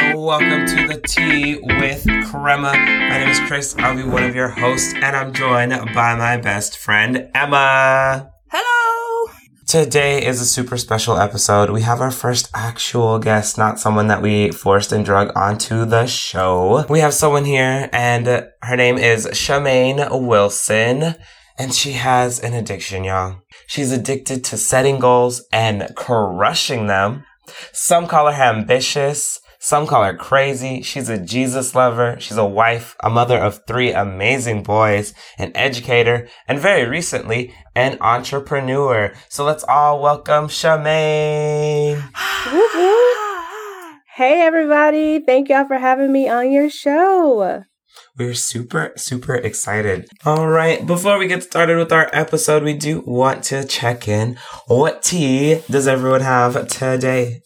and welcome to the Tea with Crema. My name is Chris. I'll be one of your hosts, and I'm joined by my best friend, Emma. Hello! Today is a super special episode. We have our first actual guest, not someone that we forced and drug onto the show. We have someone here, and her name is Shamaine Wilson, and she has an addiction, y'all. She's addicted to setting goals and crushing them. Some call her ambitious. Some call her crazy. She's a Jesus lover. She's a wife, a mother of three amazing boys, an educator, and very recently, an entrepreneur. So let's all welcome Shamaine. hey, everybody. Thank y'all for having me on your show. We're super, super excited. All right. Before we get started with our episode, we do want to check in. What tea does everyone have today?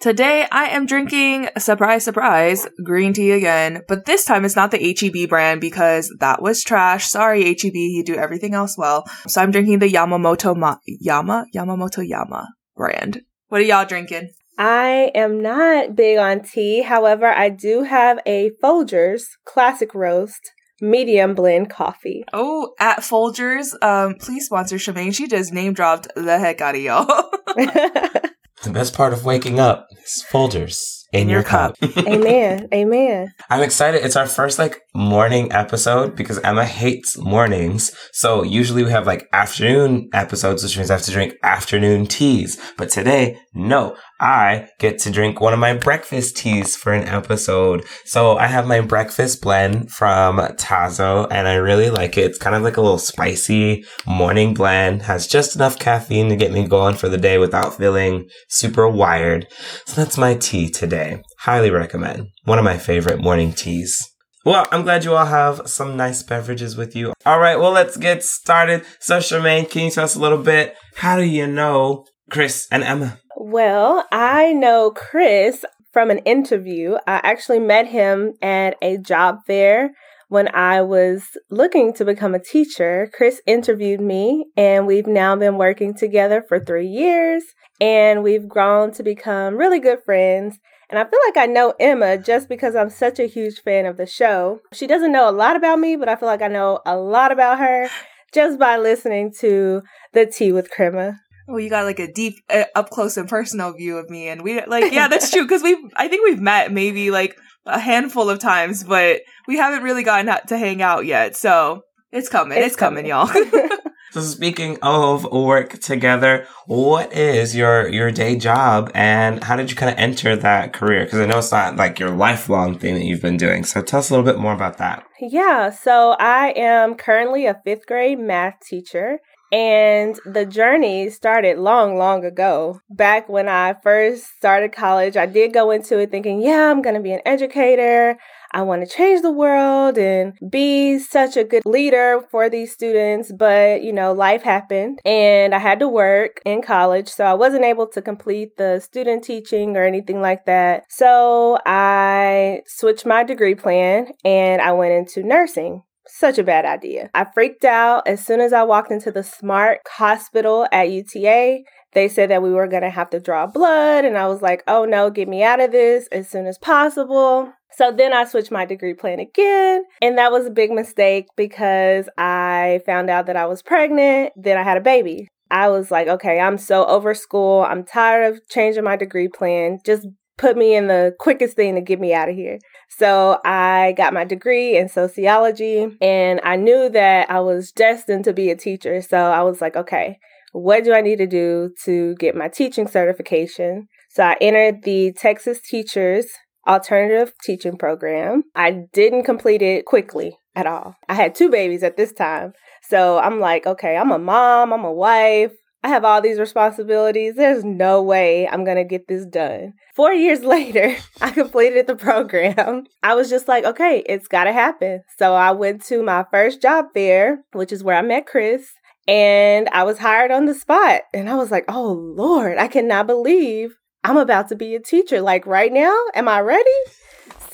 Today I am drinking, surprise, surprise, green tea again, but this time it's not the HEB brand because that was trash. Sorry, HEB, you do everything else well. So I'm drinking the Yamamoto Ma- Yama? Yamamoto Yama brand. What are y'all drinking? I am not big on tea. However, I do have a Folgers classic roast medium blend coffee. Oh, at Folgers, um, please sponsor Shamaine. She just name dropped the heck out of y'all. the best part of waking up is Folgers in your, cup. Amen. Amen. I'm excited. It's our first like morning episode because Emma hates mornings. So usually we have like afternoon episodes, which means I have to drink afternoon teas. But today, no, I get to drink one of my breakfast teas for an episode. So I have my breakfast blend from Tazo and I really like it. It's kind of like a little spicy morning blend, has just enough caffeine to get me going for the day without feeling super wired. So that's my tea today. Highly recommend. One of my favorite morning teas. Well, I'm glad you all have some nice beverages with you. All right, well, let's get started. So, Shamaine, can you tell us a little bit? How do you know Chris and Emma? Well, I know Chris from an interview. I actually met him at a job fair when I was looking to become a teacher. Chris interviewed me, and we've now been working together for three years, and we've grown to become really good friends. And I feel like I know Emma just because I'm such a huge fan of the show. She doesn't know a lot about me, but I feel like I know a lot about her just by listening to the Tea with Crema. Well, you got like a deep, uh, up close and personal view of me, and we like, yeah, that's true because we, I think we've met maybe like a handful of times, but we haven't really gotten to hang out yet. So it's coming, it's, it's coming, coming, y'all. so speaking of work together, what is your your day job, and how did you kind of enter that career? Because I know it's not like your lifelong thing that you've been doing. So tell us a little bit more about that. Yeah, so I am currently a fifth grade math teacher. And the journey started long, long ago. Back when I first started college, I did go into it thinking, yeah, I'm going to be an educator. I want to change the world and be such a good leader for these students. But, you know, life happened and I had to work in college. So I wasn't able to complete the student teaching or anything like that. So I switched my degree plan and I went into nursing. Such a bad idea. I freaked out as soon as I walked into the smart hospital at UTA. They said that we were going to have to draw blood, and I was like, oh no, get me out of this as soon as possible. So then I switched my degree plan again, and that was a big mistake because I found out that I was pregnant, then I had a baby. I was like, okay, I'm so over school. I'm tired of changing my degree plan. Just put me in the quickest thing to get me out of here. So I got my degree in sociology and I knew that I was destined to be a teacher. So I was like, okay, what do I need to do to get my teaching certification? So I entered the Texas Teachers Alternative Teaching Program. I didn't complete it quickly at all. I had two babies at this time. So I'm like, okay, I'm a mom, I'm a wife, I have all these responsibilities. There's no way I'm going to get this done. Four years later, I completed the program. I was just like, okay, it's got to happen. So I went to my first job fair, which is where I met Chris, and I was hired on the spot. And I was like, oh, Lord, I cannot believe I'm about to be a teacher. Like right now, am I ready?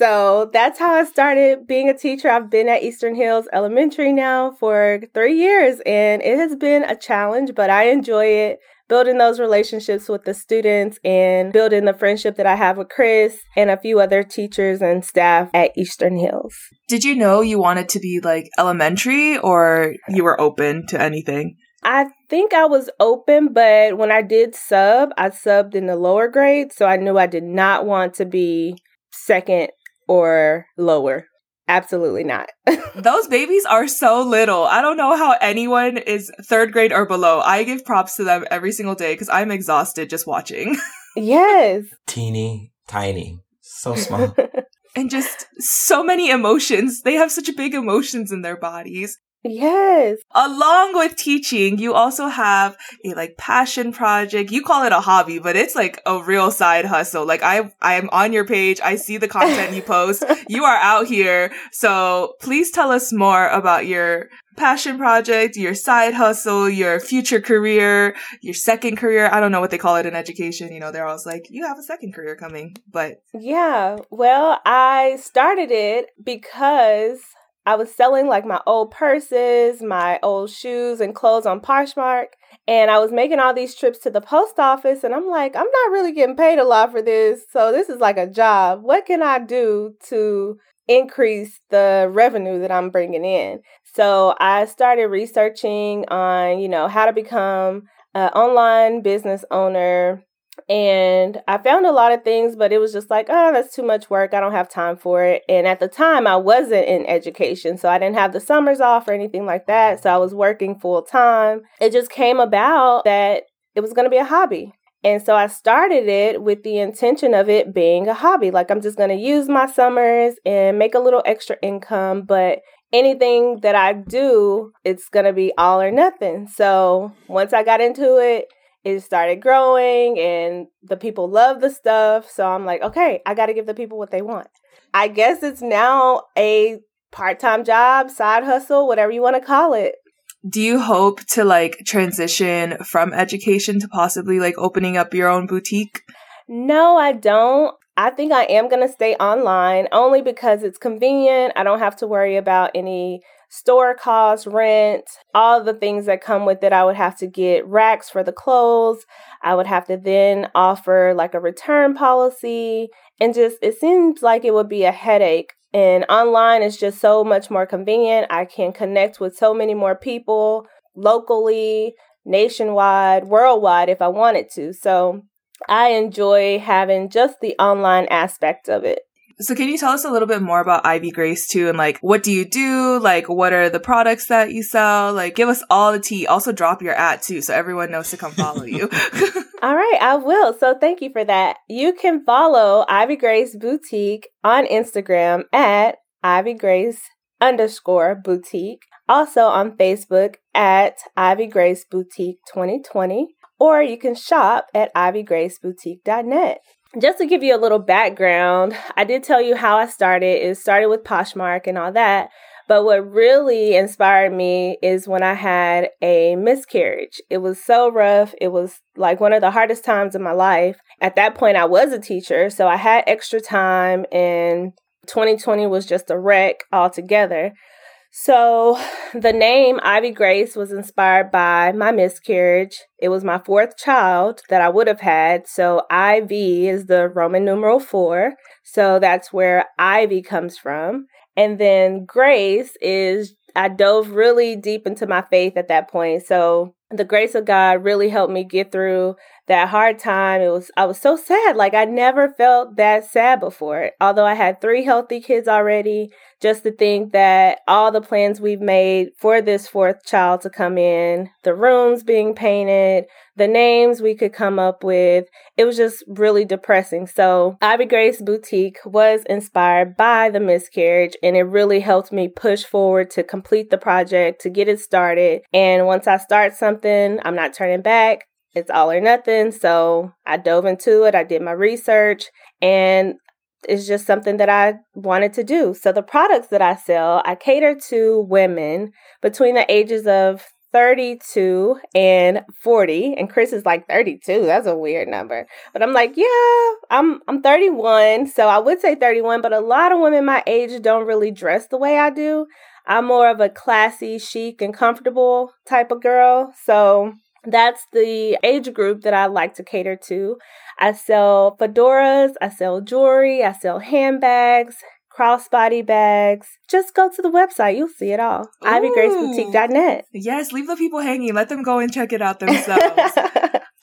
So that's how I started being a teacher. I've been at Eastern Hills Elementary now for three years, and it has been a challenge, but I enjoy it building those relationships with the students and building the friendship that I have with Chris and a few other teachers and staff at Eastern Hills. Did you know you wanted to be like elementary or you were open to anything? I think I was open, but when I did sub, I subbed in the lower grade. So I knew I did not want to be second or lower. Absolutely not. Those babies are so little. I don't know how anyone is third grade or below. I give props to them every single day because I'm exhausted just watching. yes. Teeny, tiny, so small. and just so many emotions. They have such big emotions in their bodies. Yes. Along with teaching, you also have a like passion project. You call it a hobby, but it's like a real side hustle. Like I I am on your page. I see the content you post. you are out here. So please tell us more about your passion project, your side hustle, your future career, your second career. I don't know what they call it in education. You know, they're always like, you have a second career coming, but yeah. Well, I started it because I was selling like my old purses, my old shoes and clothes on Poshmark. And I was making all these trips to the post office. And I'm like, I'm not really getting paid a lot for this. So this is like a job. What can I do to increase the revenue that I'm bringing in? So I started researching on, you know, how to become an online business owner, and I found a lot of things, but it was just like, oh, that's too much work. I don't have time for it. And at the time, I wasn't in education. So I didn't have the summers off or anything like that. So I was working full time. It just came about that it was going to be a hobby. And so I started it with the intention of it being a hobby. Like I'm just going to use my summers and make a little extra income. But anything that I do, it's going to be all or nothing. So once I got into it, it started growing and the people love the stuff. So I'm like, okay, I got to give the people what they want. I guess it's now a part time job, side hustle, whatever you want to call it. Do you hope to like transition from education to possibly like opening up your own boutique? No, I don't. I think I am going to stay online only because it's convenient. I don't have to worry about any store costs, rent, all the things that come with it. I would have to get racks for the clothes. I would have to then offer like a return policy. And just, it seems like it would be a headache. And online is just so much more convenient. I can connect with so many more people locally, nationwide, worldwide if I wanted to. So I enjoy having just the online aspect of it. So can you tell us a little bit more about Ivy Grace too and like what do you do? Like what are the products that you sell? Like give us all the tea. Also drop your at too so everyone knows to come follow you. all right, I will. So thank you for that. You can follow Ivy Grace Boutique on Instagram at Ivy Grace underscore boutique. Also on Facebook at Ivy Grace Boutique 2020. Or you can shop at ivygraceboutique.net. Just to give you a little background, I did tell you how I started. It started with Poshmark and all that. But what really inspired me is when I had a miscarriage. It was so rough. It was like one of the hardest times in my life. At that point, I was a teacher, so I had extra time, and 2020 was just a wreck altogether. So, the name Ivy Grace was inspired by my miscarriage. It was my fourth child that I would have had. So, IV is the Roman numeral four. So, that's where Ivy comes from. And then Grace is, I dove really deep into my faith at that point. So, the grace of God really helped me get through that hard time. It was I was so sad. Like I never felt that sad before. Although I had three healthy kids already, just to think that all the plans we've made for this fourth child to come in, the rooms being painted, the names we could come up with, it was just really depressing. So, Ivy Grace Boutique was inspired by the miscarriage and it really helped me push forward to complete the project, to get it started. And once I start something, I'm not turning back it's all or nothing. So I dove into it. I did my research and it's just something that I wanted to do. So the products that I sell, I cater to women between the ages of 32 and 40 and Chris is like 32 that's a weird number but I'm like yeah I'm I'm 31 so I would say 31 but a lot of women my age don't really dress the way I do I'm more of a classy chic and comfortable type of girl so That's the age group that I like to cater to. I sell fedoras, I sell jewelry, I sell handbags, crossbody bags. Just go to the website. You'll see it all. IvyGraceBoutique.net. Yes, leave the people hanging. Let them go and check it out themselves.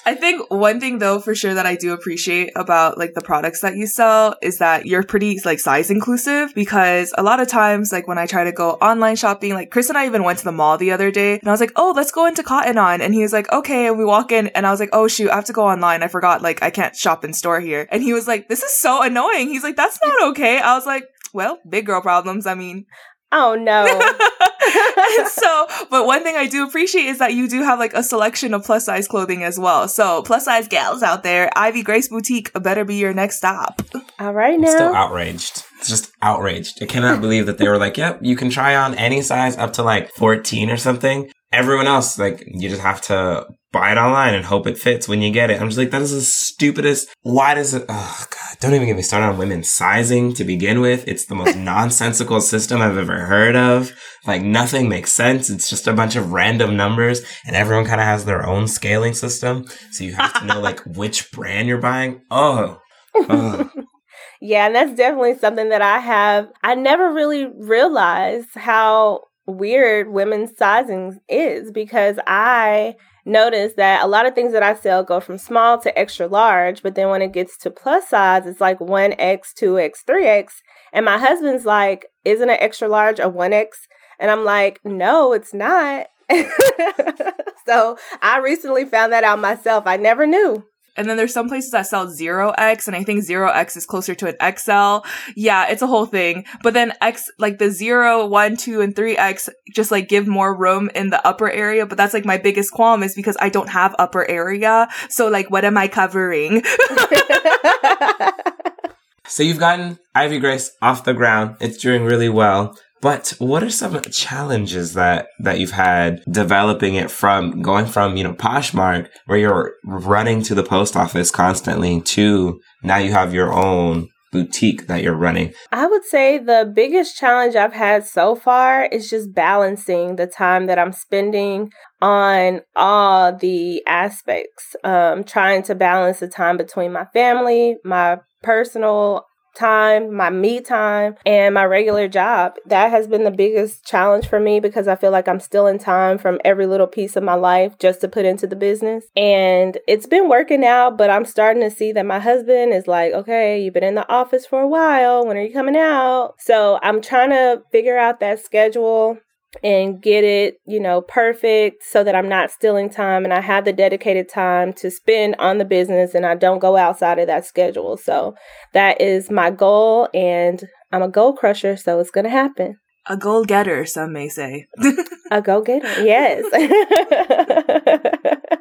I think one thing though for sure that I do appreciate about like the products that you sell is that you're pretty like size inclusive because a lot of times like when I try to go online shopping, like Chris and I even went to the mall the other day and I was like, "Oh, let's go into Cotton On." And he was like, "Okay." And we walk in and I was like, "Oh shoot, I have to go online. I forgot like I can't shop in store here." And he was like, "This is so annoying." He's like, "That's not okay." I was like, well, big girl problems. I mean, Oh no. so, but one thing I do appreciate is that you do have like a selection of plus size clothing as well. So, plus size gals out there, Ivy Grace Boutique better be your next stop. All right I'm now. still outraged. It's just outraged. I cannot believe that they were like, yep, you can try on any size up to like 14 or something. Everyone else, like, you just have to buy it online and hope it fits when you get it. I'm just like, that is the stupidest. Why does it? Oh God, don't even get me started on women's sizing to begin with. It's the most nonsensical system I've ever heard of. Like nothing makes sense. It's just a bunch of random numbers and everyone kind of has their own scaling system. So you have to know like which brand you're buying. Oh. oh. Yeah, and that's definitely something that I have. I never really realized how weird women's sizing is because I noticed that a lot of things that I sell go from small to extra large, but then when it gets to plus size, it's like 1X, 2X, 3X. And my husband's like, Isn't an extra large a 1X? And I'm like, No, it's not. so I recently found that out myself. I never knew. And then there's some places that sell 0x, and I think 0x is closer to an XL. Yeah, it's a whole thing. But then X, like the 0, 1, 2, and 3x just like give more room in the upper area. But that's like my biggest qualm is because I don't have upper area. So like, what am I covering? So you've gotten Ivy Grace off the ground. It's doing really well. But what are some challenges that, that you've had developing it from going from, you know, Poshmark where you're running to the post office constantly to now you have your own boutique that you're running? I would say the biggest challenge I've had so far is just balancing the time that I'm spending on all the aspects. Um, trying to balance the time between my family, my personal time, my me time, and my regular job. That has been the biggest challenge for me because I feel like I'm still in time from every little piece of my life just to put into the business. And it's been working out, but I'm starting to see that my husband is like, okay, you've been in the office for a while. When are you coming out? So I'm trying to figure out that schedule and get it, you know, perfect so that I'm not stealing time and I have the dedicated time to spend on the business and I don't go outside of that schedule. So that is my goal and I'm a goal crusher, so it's going to happen. a goal getter, some may say. A go getter, yes.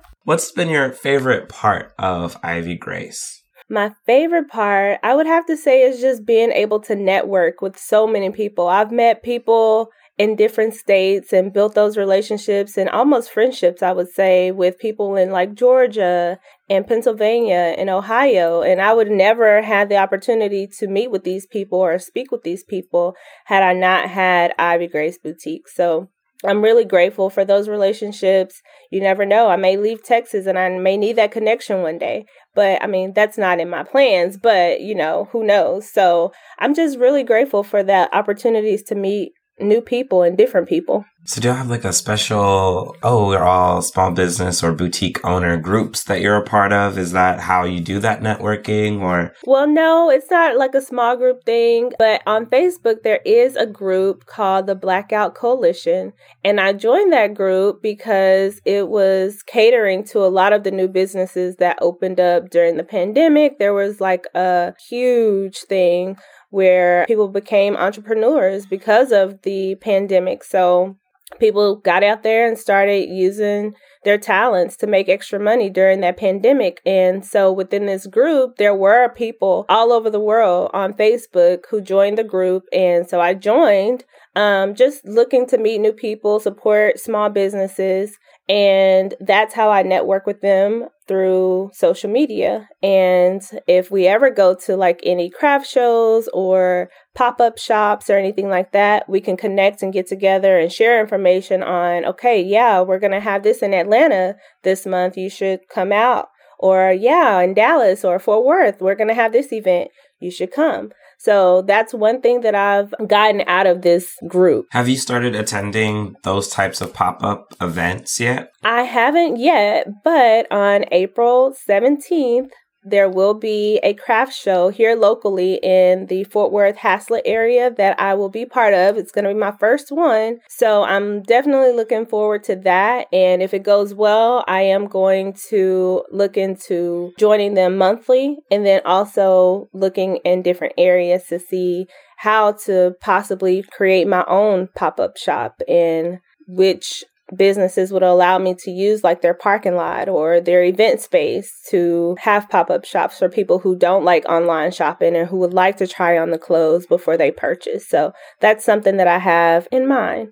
What's been your favorite part of Ivy Grace? My favorite part, I would have to say, is just being able to network with so many people. I've met people in different states and built those relationships and almost friendships, I would say, with people in like Georgia and Pennsylvania and Ohio. And I would never have the opportunity to meet with these people or speak with these people had I not had Ivy Grace Boutique. So I'm really grateful for those relationships. You never know. I may leave Texas and I may need that connection one day. But I mean, that's not in my plans, but you know, who knows? So I'm just really grateful for that opportunities to meet new people and different people. So do you have like a special, oh, we're all small business or boutique owner groups that you're a part of? Is that how you do that networking or? Well, no, it's not like a small group thing, but on Facebook, there is a group called the Blackout Coalition. And I joined that group because it was catering to a lot of the new businesses that opened up during the pandemic. There was like a huge thing where people became entrepreneurs because of the pandemic. So people got out there and started using their talents to make extra money during that pandemic. And so within this group, there were people all over the world on Facebook who joined the group. And so I joined um, just looking to meet new people, support small businesses. And that's how I network with them through social media. And if we ever go to like any craft shows or pop up shops or anything like that, we can connect and get together and share information on, okay, yeah, we're going to have this in Atlanta this month. You should come out. Or, yeah, in Dallas or Fort Worth, we're going to have this event. You should come. So that's one thing that I've gotten out of this group. Have you started attending those types of pop up events yet? I haven't yet, but on April 17th, there will be a craft show here locally in the Fort Worth Haslet area that I will be part of. It's going to be my first one. So I'm definitely looking forward to that. And if it goes well, I am going to look into joining them monthly and then also looking in different areas to see how to possibly create my own pop up shop and which businesses would allow me to use like their parking lot or their event space to have pop-up shops for people who don't like online shopping and who would like to try on the clothes before they purchase. So that's something that I have in mind.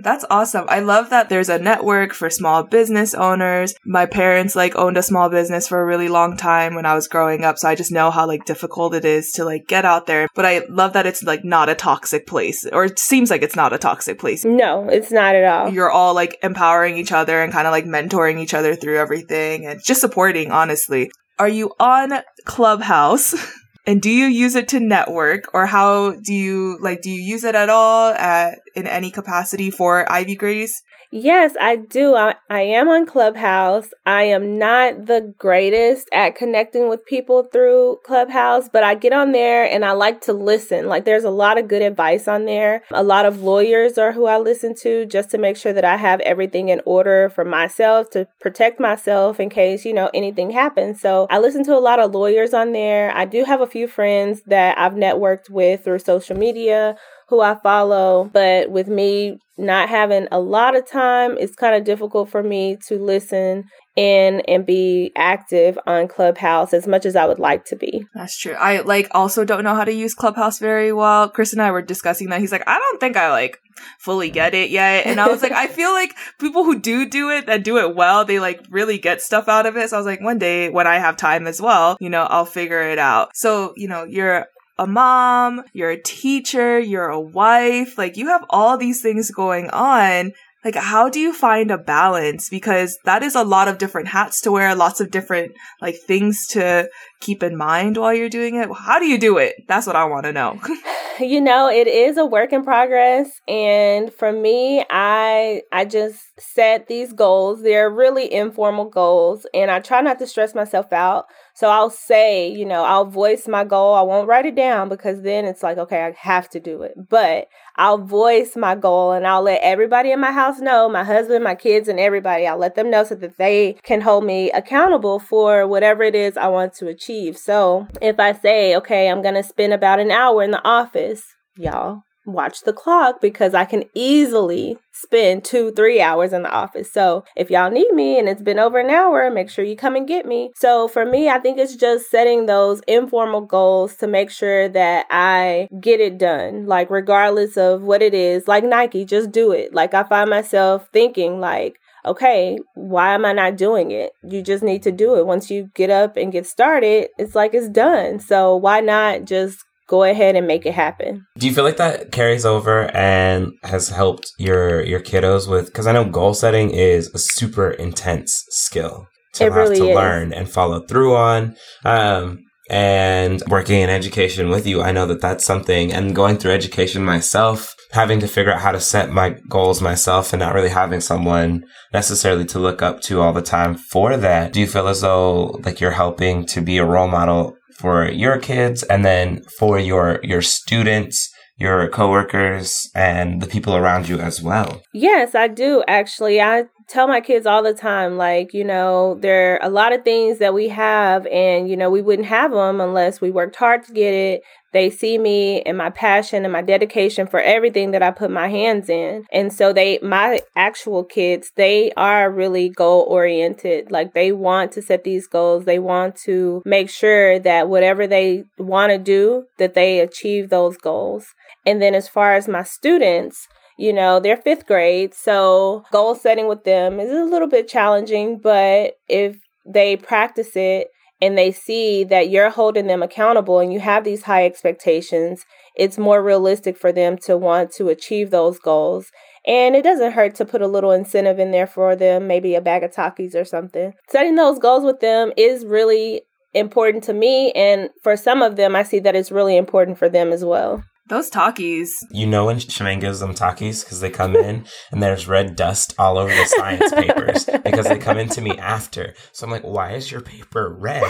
That's awesome. I love that there's a network for small business owners. My parents like owned a small business for a really long time when I was growing up, so I just know how like difficult it is to like get out there. But I love that it's like not a toxic place or it seems like it's not a toxic place. No, it's not at all. You're all like empowering each other and kind of like mentoring each other through everything and just supporting, honestly. Are you on Clubhouse? And do you use it to network or how do you like do you use it at all at in any capacity for Ivy Grace? Yes, I do. I, I am on Clubhouse. I am not the greatest at connecting with people through Clubhouse, but I get on there and I like to listen. Like, there's a lot of good advice on there. A lot of lawyers are who I listen to just to make sure that I have everything in order for myself to protect myself in case, you know, anything happens. So I listen to a lot of lawyers on there. I do have a few friends that I've networked with through social media who I follow. But with me not having a lot of time, it's kind of difficult for me to listen in and be active on Clubhouse as much as I would like to be. That's true. I like also don't know how to use Clubhouse very well. Chris and I were discussing that. He's like, I don't think I like fully get it yet. And I was like, I feel like people who do do it that do it well, they like really get stuff out of it. So I was like, one day when I have time as well, you know, I'll figure it out. So, you know, you're a mom, you're a teacher, you're a wife, like you have all these things going on. Like, how do you find a balance? Because that is a lot of different hats to wear, lots of different, like, things to keep in mind while you're doing it. How do you do it? That's what I want to know. you know, it is a work in progress. And for me, I, I just set these goals. They're really informal goals. And I try not to stress myself out so I'll say, you know, I'll voice my goal. I won't write it down because then it's like, okay, I have to do it. But I'll voice my goal and I'll let everybody in my house know, my husband, my kids, and everybody. I'll let them know so that they can hold me accountable for whatever it is I want to achieve. So if I say, okay, I'm going to spend about an hour in the office, y'all, watch the clock because I can easily spend two, three hours in the office. So if y'all need me and it's been over an hour, make sure you come and get me. So for me, I think it's just setting those informal goals to make sure that I get it done. Like, regardless of what it is, like Nike, just do it. Like, I find myself thinking, like, okay, why am I not doing it? You just need to do it. Once you get up and get started, it's like it's done. So why not just go ahead and make it happen. Do you feel like that carries over and has helped your your kiddos with because I know goal setting is a super intense skill to it have really to is. learn and follow through on. Um, and working in education with you, I know that that's something and going through education myself, having to figure out how to set my goals myself and not really having someone necessarily to look up to all the time for that. Do you feel as though like you're helping to be a role model for your kids and then for your your students your coworkers and the people around you as well. Yes i do. Actually i tell my kids all the time like you know there are a lot of things that we have and you know we wouldn't have them unless we worked hard to get it they see me and my passion and my dedication for everything that I put my hands in. And so they, my actual kids, they are really goal oriented. Like they want to set these goals. They want to make sure that whatever they want to do, that they achieve those goals. And then as far as my students, you know, they're fifth grade. So goal setting with them is a little bit challenging, but if they practice it and they see that you're holding them accountable and you have these high expectations, it's more realistic for them to want to achieve those goals. And it doesn't hurt to put a little incentive in there for them, maybe a bag of Takis or something. Setting those goals with them is really important to me. And for some of them, I see that it's really important for them as well. Those Takis. You know when Shemaine gives them Takis because they come in and there's red dust all over the science papers because they come into me after. So I'm like, why is your paper red?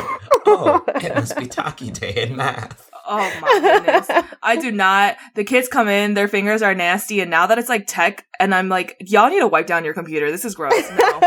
Oh, it must be Taki day in math. Oh my goodness. I do not. The kids come in, their fingers are nasty, and now that it's like tech, and I'm like, y'all need to wipe down your computer. This is gross. No.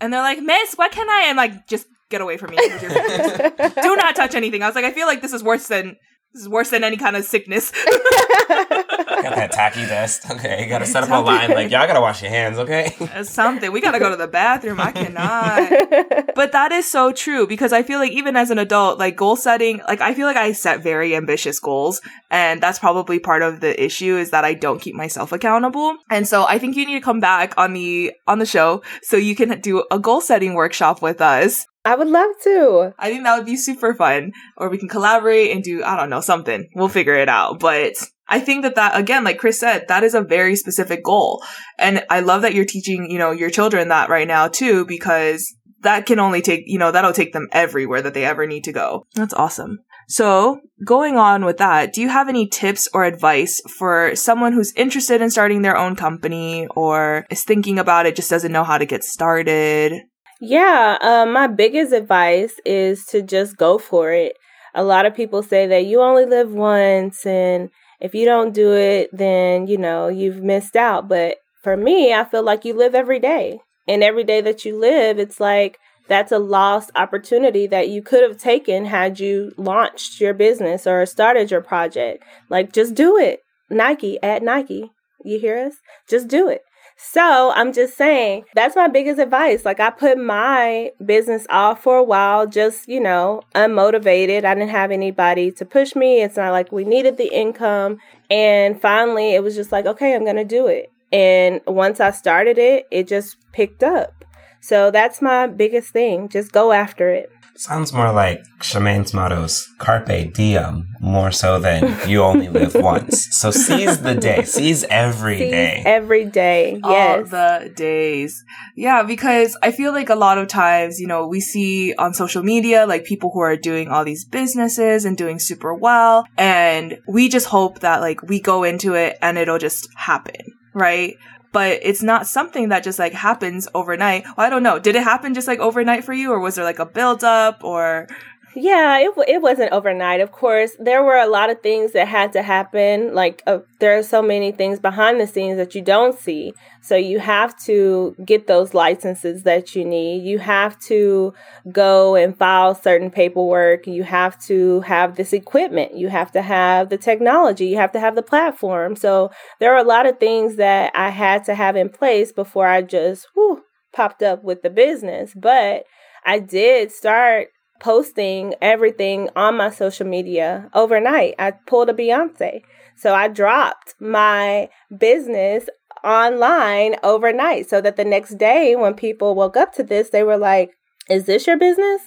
and they're like, Miss, what can I? And like, just get away from me. do not touch anything. I was like, I feel like this is worse than this is worse than any kind of sickness. Got that tacky dust. Okay, you gotta set up a line. Like y'all gotta wash your hands. Okay. Uh, something. We gotta go to the bathroom. I cannot. but that is so true because I feel like even as an adult, like goal setting, like I feel like I set very ambitious goals, and that's probably part of the issue is that I don't keep myself accountable. And so I think you need to come back on the on the show so you can do a goal setting workshop with us I would love to. I think that would be super fun. Or we can collaborate and do, I don't know, something. We'll figure it out. But I think that that, again, like Chris said, that is a very specific goal. And I love that you're teaching, you know, your children that right now too, because that can only take, you know, that'll take them everywhere that they ever need to go. That's awesome. So, going on with that, do you have any tips or advice for someone who's interested in starting their own company or is thinking about it, just doesn't know how to get started? Yeah, um, my biggest advice is to just go for it. A lot of people say that you only live once, and if you don't do it, then you know you've missed out. But for me, I feel like you live every day, and every day that you live, it's like that's a lost opportunity that you could have taken had you launched your business or started your project. Like, just do it. Nike at Nike. You hear us? Just do it. So I'm just saying that's my biggest advice. Like I put my business off for a while, just, you know, unmotivated. I didn't have anybody to push me. It's not like we needed the income. And finally it was just like, okay, I'm going to do it. And once I started it, it just picked up. So that's my biggest thing. Just go after it. Sounds more like Shemaine's motto's carpe diem, more so than you only live once. So seize the day, seize every seize day, every day. Yes, all the days. Yeah, because I feel like a lot of times, you know, we see on social media like people who are doing all these businesses and doing super well, and we just hope that like we go into it and it'll just happen, right? But it's not something that just like happens overnight. Well, I don't know. Did it happen just like overnight for you, or was there like a build up, or yeah, it, it wasn't overnight. Of course, there were a lot of things that had to happen. Like, uh, there are so many things behind the scenes that you don't see. So, you have to get those licenses that you need. You have to go and file certain paperwork. You have to have this equipment. You have to have the technology. You have to have the platform. So, there are a lot of things that I had to have in place before I just whew, popped up with the business. But I did start posting everything on my social media overnight. I pulled a Beyonce. So I dropped my business online overnight so that the next day when people woke up to this, they were like, Is this your business?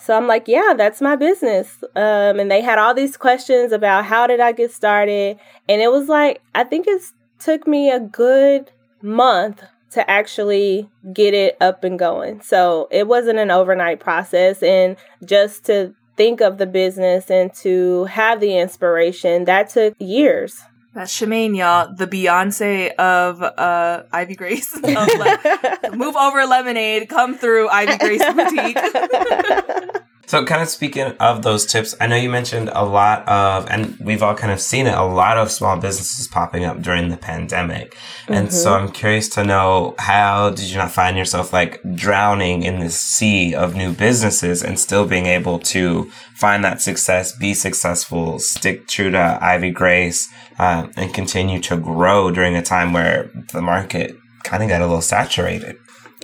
So I'm like, Yeah, that's my business. Um, and they had all these questions about how did I get started. And it was like, I think it took me a good month to actually get it up and going. So it wasn't an overnight process. And just to think of the business and to have the inspiration, that took years. That's Shemaine, y'all, the Beyonce of uh, Ivy Grace. Of Le- move over lemonade, come through Ivy Grace Boutique. So, kind of speaking of those tips, I know you mentioned a lot of, and we've all kind of seen it, a lot of small businesses popping up during the pandemic. And mm-hmm. so I'm curious to know how did you not find yourself like drowning in this sea of new businesses and still being able to find that success, be successful, stick true to Ivy Grace, uh, and continue to grow during a time where the market kind of got a little saturated?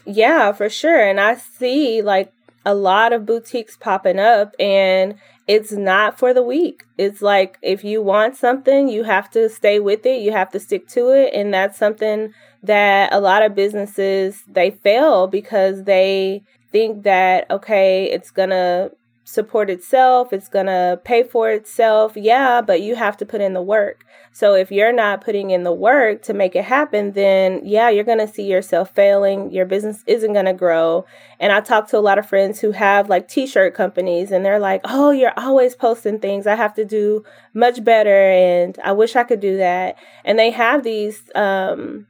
Yeah, for sure. And I see like a lot of boutiques popping up and it's not for the weak. It's like if you want something, you have to stay with it, you have to stick to it and that's something that a lot of businesses they fail because they think that, okay, it's going to support itself, it's going to pay for itself. Yeah, but you have to put in the work. So if you're not putting in the work to make it happen, then yeah, you're going to see yourself failing. Your business isn't going to grow. And I talk to a lot of friends who have like t-shirt companies and they're like, "Oh, you're always posting things. I have to do much better and I wish I could do that." And they have these um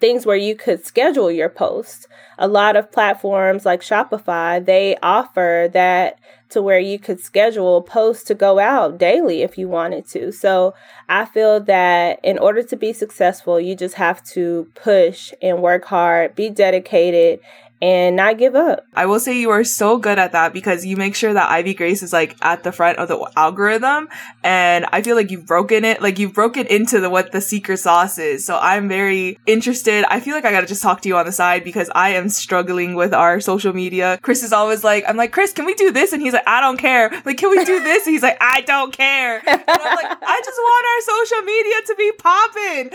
things where you could schedule your posts. A lot of platforms like Shopify, they offer that to where you could schedule posts to go out daily if you wanted to. So I feel that in order to be successful, you just have to push and work hard, be dedicated, and not give up. I will say you are so good at that because you make sure that Ivy Grace is like at the front of the algorithm. And I feel like you've broken it, like you've broken into the what the secret sauce is. So I'm very interested. I feel like I gotta just talk to you on the side because I am struggling with our social media. Chris is always like, I'm like, Chris, can we do this? And he's like, I don't care. Like, can we do this? And he's like, I don't care. And I'm like, I just want our social media to be popping.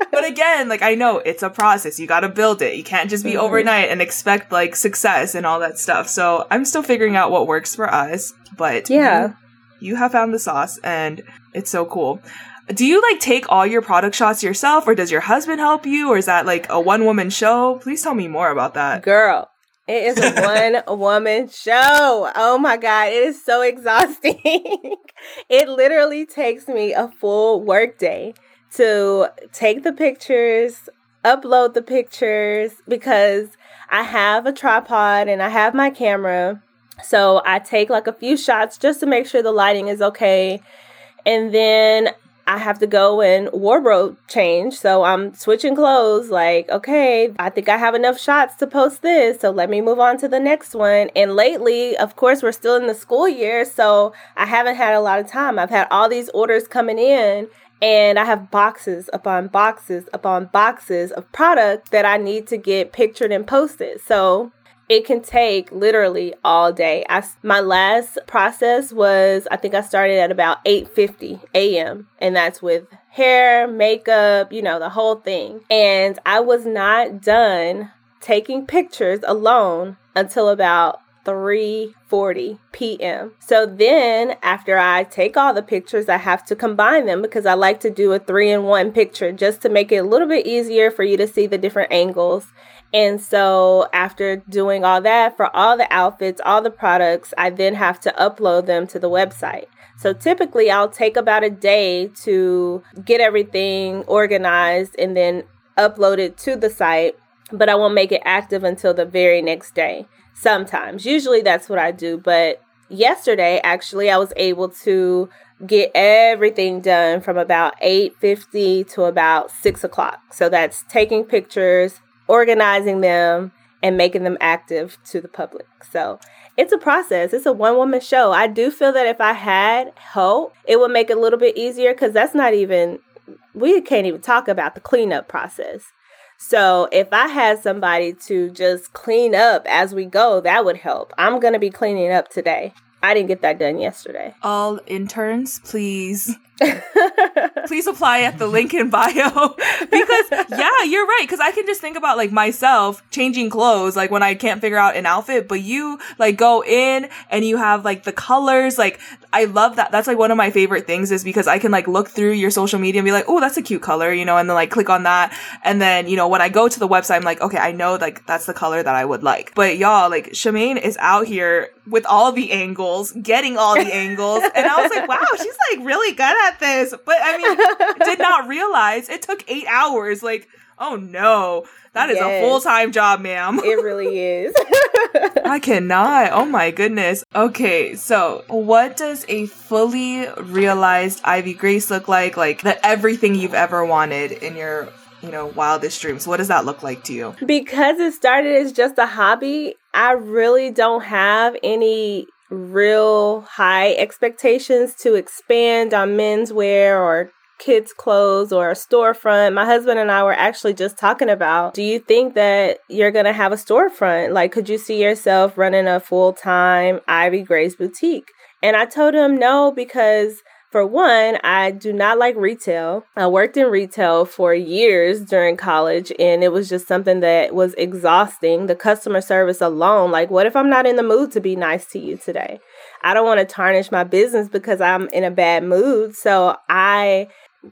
but again, like I know it's a process. You gotta build it. You can't just be overnight and expect like success and all that stuff. So I'm still figuring out what works for us, but yeah, you, you have found the sauce and it's so cool. Do you like take all your product shots yourself or does your husband help you or is that like a one woman show? Please tell me more about that. Girl, it is a one woman show. Oh my God. It is so exhausting. it literally takes me a full work day to take the pictures, upload the pictures because I have a tripod and I have my camera. So I take like a few shots just to make sure the lighting is okay. And then I have to go and wardrobe change. So I'm switching clothes, like, okay, I think I have enough shots to post this. So let me move on to the next one. And lately, of course, we're still in the school year. So I haven't had a lot of time. I've had all these orders coming in and I have boxes upon boxes upon boxes of product that I need to get pictured and posted. So it can take literally all day. I, my last process was I think I started at about 8:50 a.m. and that's with hair, makeup, you know, the whole thing. And I was not done taking pictures alone until about 3:40 p.m. So then after I take all the pictures, I have to combine them because I like to do a 3-in-1 picture just to make it a little bit easier for you to see the different angles. And so after doing all that for all the outfits, all the products, I then have to upload them to the website. So typically I'll take about a day to get everything organized and then upload it to the site, but I won't make it active until the very next day sometimes. Usually that's what I do, but yesterday actually I was able to get everything done from about 8.50 to about 6 o'clock. So that's taking pictures organizing them and making them active to the public. So it's a process. It's a one-woman show. I do feel that if i had help it would make it a little bit easier because that's not even we can't even talk about the cleanup process so if I had somebody to just clean up as we go, that would help. I'm going to be cleaning up today. I didn't get that done yesterday. All interns, please. please apply at the link in bio. Because yeah you're right. Because i can just think about like myself changing clothes like when i can't figure out an outfit but you like go in and you have like the colors like i love that. That's like one of my favorite things is because i can like look through your social media and be like oh that's a cute color you know and then like click on that. And then you know when i go to the website i'm like okay i know like that's the color that i would like. But y'all like Shemaine is out here with all the angles getting all the angles. And i was like wow she's like really good at at this, but I mean, did not realize it took eight hours. Like, oh no, that is yes. a full time job, ma'am. It really is. I cannot. Oh my goodness. Okay, so what does a fully realized Ivy Grace look like? Like the everything you've ever wanted in your you know, wildest dreams. What does that look like to you? Because it started as just a hobby, I really don't have any real high expectations to expand on menswear or kids' clothes or a storefront. My husband and I were actually just talking about do you think that you're going to have a storefront? Like, could you see yourself running a full time Ivy Grace boutique? And I told him no, because For one, I do not like retail. I worked in retail for years during college, and it was just something that was exhausting. The customer service alone, like, what if I'm not in the mood to be nice to you today? I don't want to tarnish my business because I'm in a bad mood. So I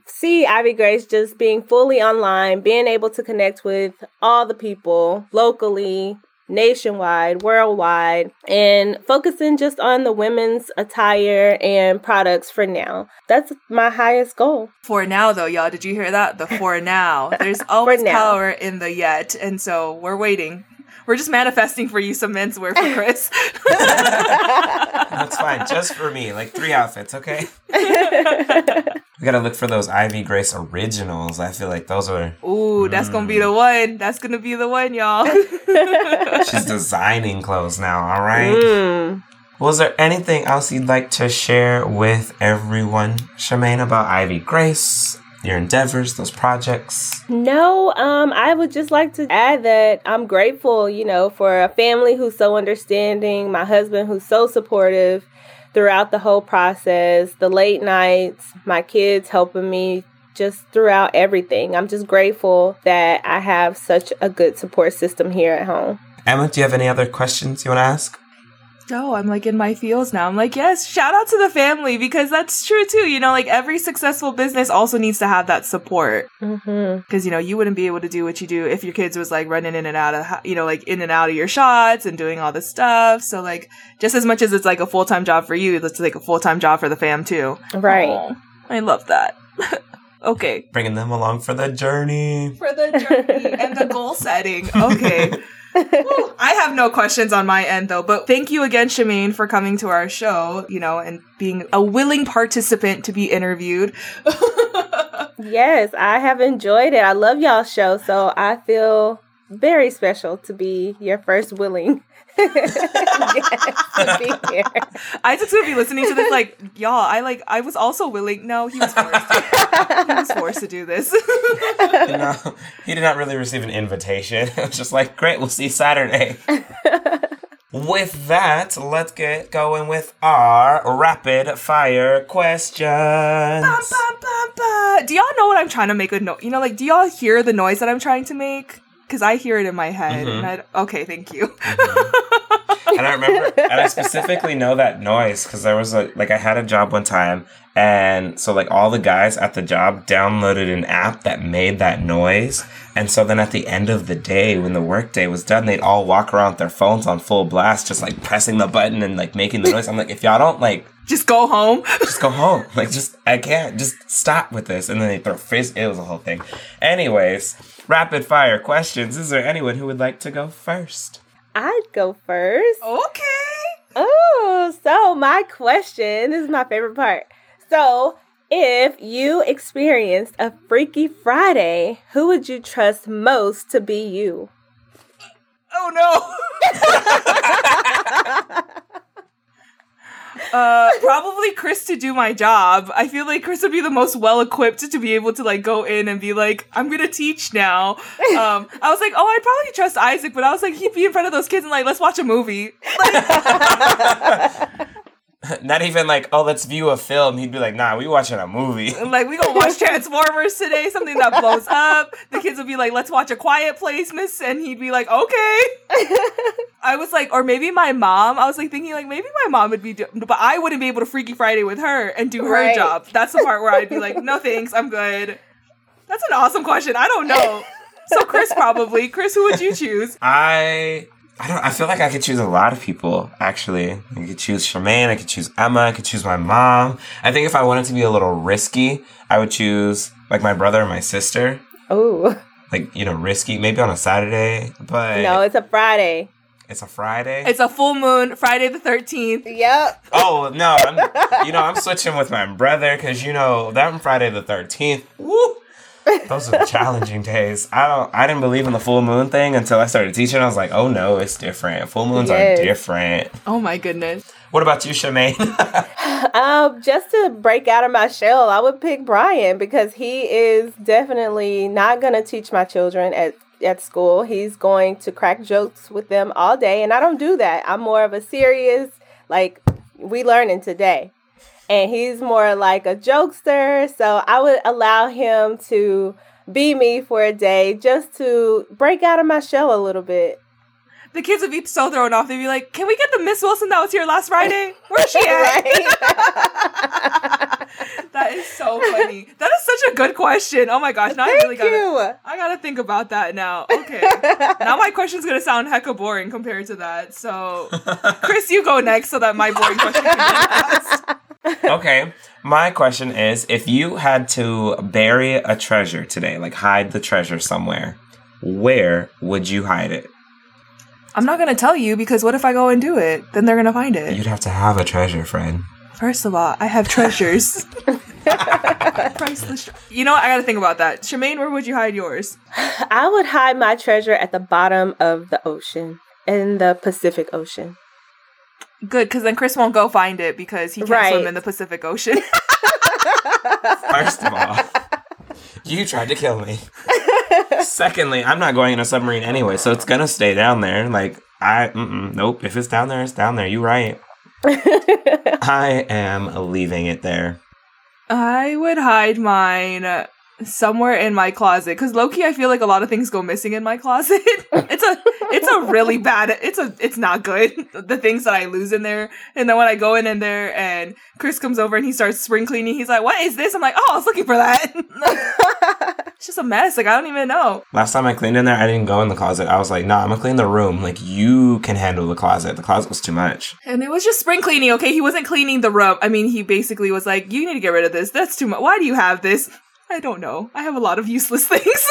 see Ivy Grace just being fully online, being able to connect with all the people locally, nationwide, worldwide, and focusing just on the women's attire and products for now. That's my highest goal. For now, though, y'all, did you hear that? The for now. There's always now. power in the yet. And so we're waiting. We're just manifesting for you some menswear for Chris. That's fine, just for me, like three outfits, okay? we gotta look for those Ivy Grace originals. I feel like those are. Ooh, that's gonna be the one. That's gonna be the one, y'all. She's designing clothes now, all right? Mm. Was there anything else you'd like to share with everyone, Charmaine, about Ivy Grace, your endeavors, those projects? No, um, I would just like to add that I'm grateful, you know, for a family who's so understanding, my husband who's so supportive throughout the whole process, the late nights, my kids helping me just throughout everything. I'm just grateful that I have such a good support system here at home. Emma, do you have any other questions you want to ask? Oh, I'm like in my feels now. I'm like, yes, shout out to the family because that's true too. You know, like every successful business also needs to have that support Mm-hmm. because you know you wouldn't be able to do what you do if your kids was like running in and out of you know like in and out of your shots and doing all this stuff. So like just as much as it's like a full time job for you, it's like a full time job for the fam too. Right. Aw, I love that. okay, Bringing them along for the journey. for the journey and the goal setting. Okay. Have no questions on my end though, but thank you again, Shemaine, for coming to our show, you know, and being a willing participant to be interviewed. Yes, I have enjoyed it. I love y'all's show, so I feel very special to be your first willing guest to be here. Isaac's gonna be listening to this like, y'all, I like I was also willing. No, he was forced. he was forced to do this. no, he did not really receive an invitation. It was just like, great, we'll see Saturday. with that, let's get going with our rapid fire questions. Do y'all know what I'm trying to make a note? You know, like, do y'all hear the noise that I'm trying to make? Because I hear it in my head. Mhm. And I, okay, thank you. and I remember, and I specifically know that noise because there was a like I had a job one time, and so like all the guys at the job downloaded an app that made that noise, and so then at the end of the day, when the workday was done, they'd all walk around with their phones on full blast, just like pressing the button and like making the noise. I'm like, if y'all don't like. Just go home. Just go home. Like, just, I can't. Just stop with this. And then they throw face. It was a whole thing. Anyways, rapid fire questions. Is there anyone who would like to go first? I'd go first. Okay. Oh, so my question this is my favorite part. So, if you experienced a Freaky Friday, who would you trust most to be you? Oh no. Uh, probably Chris to do my job. I feel like Chris would be the most well equipped to be able to like go in and be like, I'm gonna teach now. Um, I was like, oh, I'd probably trust Isaac, but I was like, he'd be in front of those kids and like, let's watch a movie. Not even like, oh, let's view a film. He'd be like, nah, we watching a movie. And, like, we gonna watch Transformers today, something that blows up. The kids would be like, let's watch a quiet place, miss. And he'd be like, okay. I was like, or maybe my mom. I was like thinking, like, maybe my mom would be, do- but I wouldn't be able to Freaky Friday with her and do her Right. job. That's the part where I'd be like, no thanks, I'm good. That's an awesome question. I don't know. So, Chris, probably. Chris, who would you choose? I I don't I feel like I could choose a lot of people, actually. I could choose Charmaine, I could choose Emma, I could choose my mom. I think if I wanted to be a little risky, I would choose like my brother and my sister. Oh, Like, you know, risky, maybe on a Saturday, but no, it's a Friday. it's a Friday. It's a full moon, Friday the 13th. Yep. oh no, I'm you know, I'm switching with my brother because you know that Friday the thirteenth. Woo! Those are challenging days. I don't. I didn't believe in the full moon thing until I started teaching. I was like, oh no, it's different. Full moons Yes. are different. Oh my goodness. What about you, Charmaine? Um, just to break out of my shell, I would pick Brian because he is definitely not gonna teach my children at at school. He's going to crack jokes with them all day, and I don't do that. I'm more of a serious, like we learning today. And he's more like a jokester. So I would allow him to be me for a day just to break out of my shell a little bit. The kids would be so thrown off. They'd be like, "Can we get the Miss Wilson that was here last Friday? Where's she at?" that is so funny. That is such a good question. Oh my gosh! Now I really Thank gotta. you. I gotta think about that now. Okay. now my question's gonna sound hecka boring compared to that. So, Chris, you go next so that my boring question can be asked. Okay. My question is if you had to bury a treasure today, like hide the treasure somewhere, where would you hide it? I'm not gonna tell you because what if I go and do it? Then they're gonna find it. You'd have to have a treasure, friend. First of all, I have treasures. Priceless. You know, what? I gotta think about that. Shemaine, where would you hide yours? I would hide my treasure at the bottom of the ocean, in the Pacific Ocean. Good, because then Chris won't go find it because he can't Right. swim in the Pacific Ocean. First of all, you tried to kill me. Secondly, I'm not going in a submarine anyway, so it's gonna stay down there. Like I, mm-mm, nope. If it's down there, it's down there. You right. I am leaving it there. I would hide mine somewhere in my closet because lowkey, I feel like a lot of things go missing in my closet. it's a, it's a really bad. It's a, it's not good. The things that I lose in there, and then when I go in in there and Chris comes over and he starts spring cleaning, he's like, "What is this?" I'm like, "Oh, I was looking for that." it's just a mess. Like I don't even know. Last time I cleaned in there, I didn't go in the closet. I was like, nah, I'm gonna clean the room. Like you can handle the closet. The closet was too much. And it was just spring cleaning, okay? He wasn't cleaning the room. I mean, he basically was like, you need to get rid of this. That's too much. Why do you have this? I don't know. I have a lot of useless things.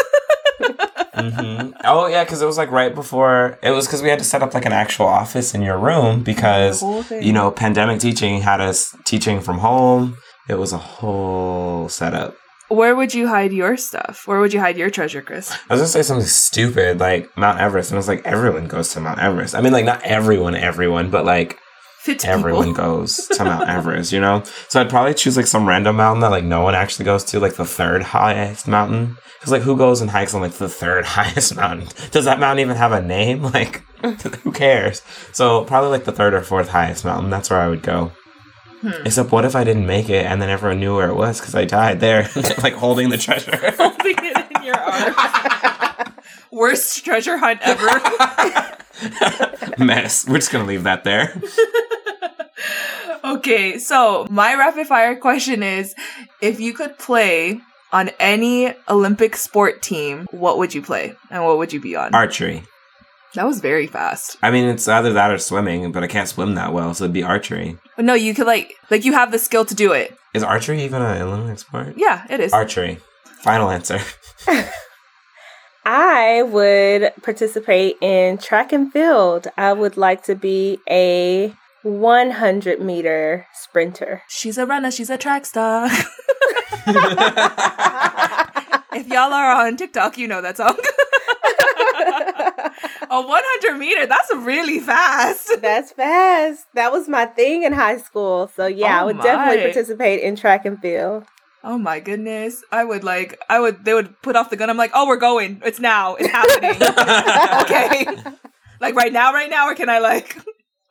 hmm Oh yeah, because it was like right before. It was because we had to set up like an actual office in your room because The whole thing. you know pandemic teaching had us teaching from home. It was a whole setup. Where would you hide your stuff? Where would you hide your treasure, Chris? I was gonna say something stupid like Mount Everest, and it was like everyone goes to Mount Everest. I mean, like not everyone, everyone, but like Everyone people. goes to Mount Everest, you know? So I'd probably choose like some random mountain that like no one actually goes to, like the third highest mountain. Because like who goes and hikes on like the third highest mountain? Does that mountain even have a name? Like who cares? So probably like the third or fourth highest mountain. That's where I would go. Hmm. Except what if I didn't make it and then everyone knew where it was because I died there, like holding the treasure. Holding it in your arms. Worst treasure hunt ever. Mess. We're just gonna leave that there. okay, so my rapid fire question is if you could play on any Olympic sport team, what would you play? And what would you be on? Archery. that was very fast. I mean, it's either that or swimming, but I can't swim that well, so it'd be archery. But no, you could like like you have the skill to do it. Is archery even an Olympic sport? Yeah, it is. Archery. Final answer. I would participate in track and field. I would like to be a 100 meter sprinter. She's a runner, she's a track star. if y'all are on TikTok, you know that song. a 100 meter, that's really fast. That's fast. That was my thing in high school. So yeah, I Oh would definitely participate in track and field. Oh my goodness. I would like, I would, they would put off the gun. I'm like, oh, we're going. It's now. It's happening. okay. Like right now, right now, or can I like,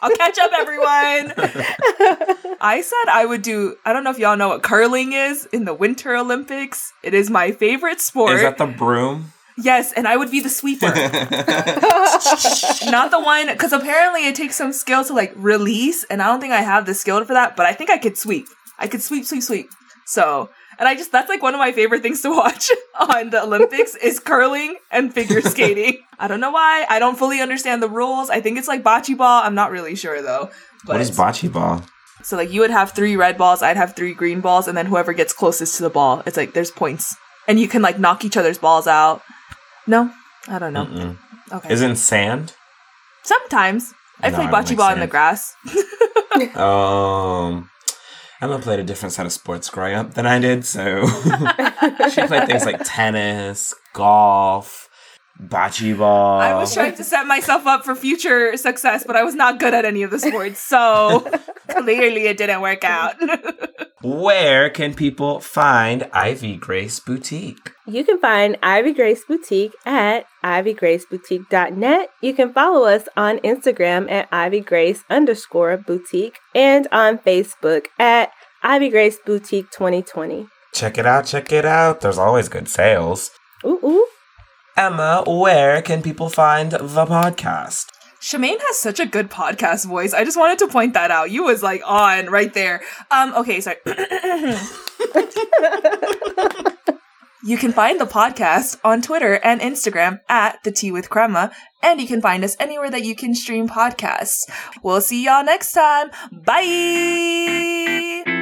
I'll catch up, everyone. I said I would do, I don't know if y'all know what curling is in the Winter Olympics. It is my favorite sport. Is that the broom? yes, and I would be the sweeper. Not the one, because apparently it takes some skill to like release, and I don't think I have the skill for that, but I think I could sweep. I could sweep, sweep, sweep. So, and I just, that's like one of my favorite things to watch on the Olympics is curling and figure skating. I don't know why. I don't fully understand the rules. I think it's like bocce ball. I'm not really sure though. But what is bocce ball? so like you would have three red balls, I'd have three green balls, and then whoever gets closest to the ball, it's like there's points. And you can like knock each other's balls out. No? I don't know. Mm-mm. Okay. Is it in sand? Sometimes. I No, play bocce ball in the grass. Um, Emma played a different set of sports growing up than I did, so she played things like tennis, golf, bocce ball. I was trying to set myself up for future success, but I was not good at any of the sports, so clearly it didn't work out. Where can people find Ivy Grace Boutique? You can find Ivy Grace Boutique at ivygraceboutique.net. You can follow us on Instagram at ivygrace underscore boutique and on Facebook at Ivy Grace Boutique 2020. Check it out, check it out. There's always good sales. Ooh, ooh. Emma, where can people find the podcast? Shemaine has such a good podcast voice. I just wanted to point that out. You was like on right there. Um, okay, sorry. you can find the podcast on Twitter and Instagram at the Tea with Crema, and you can find us anywhere that you can stream podcasts. We'll see y'all next time. Bye.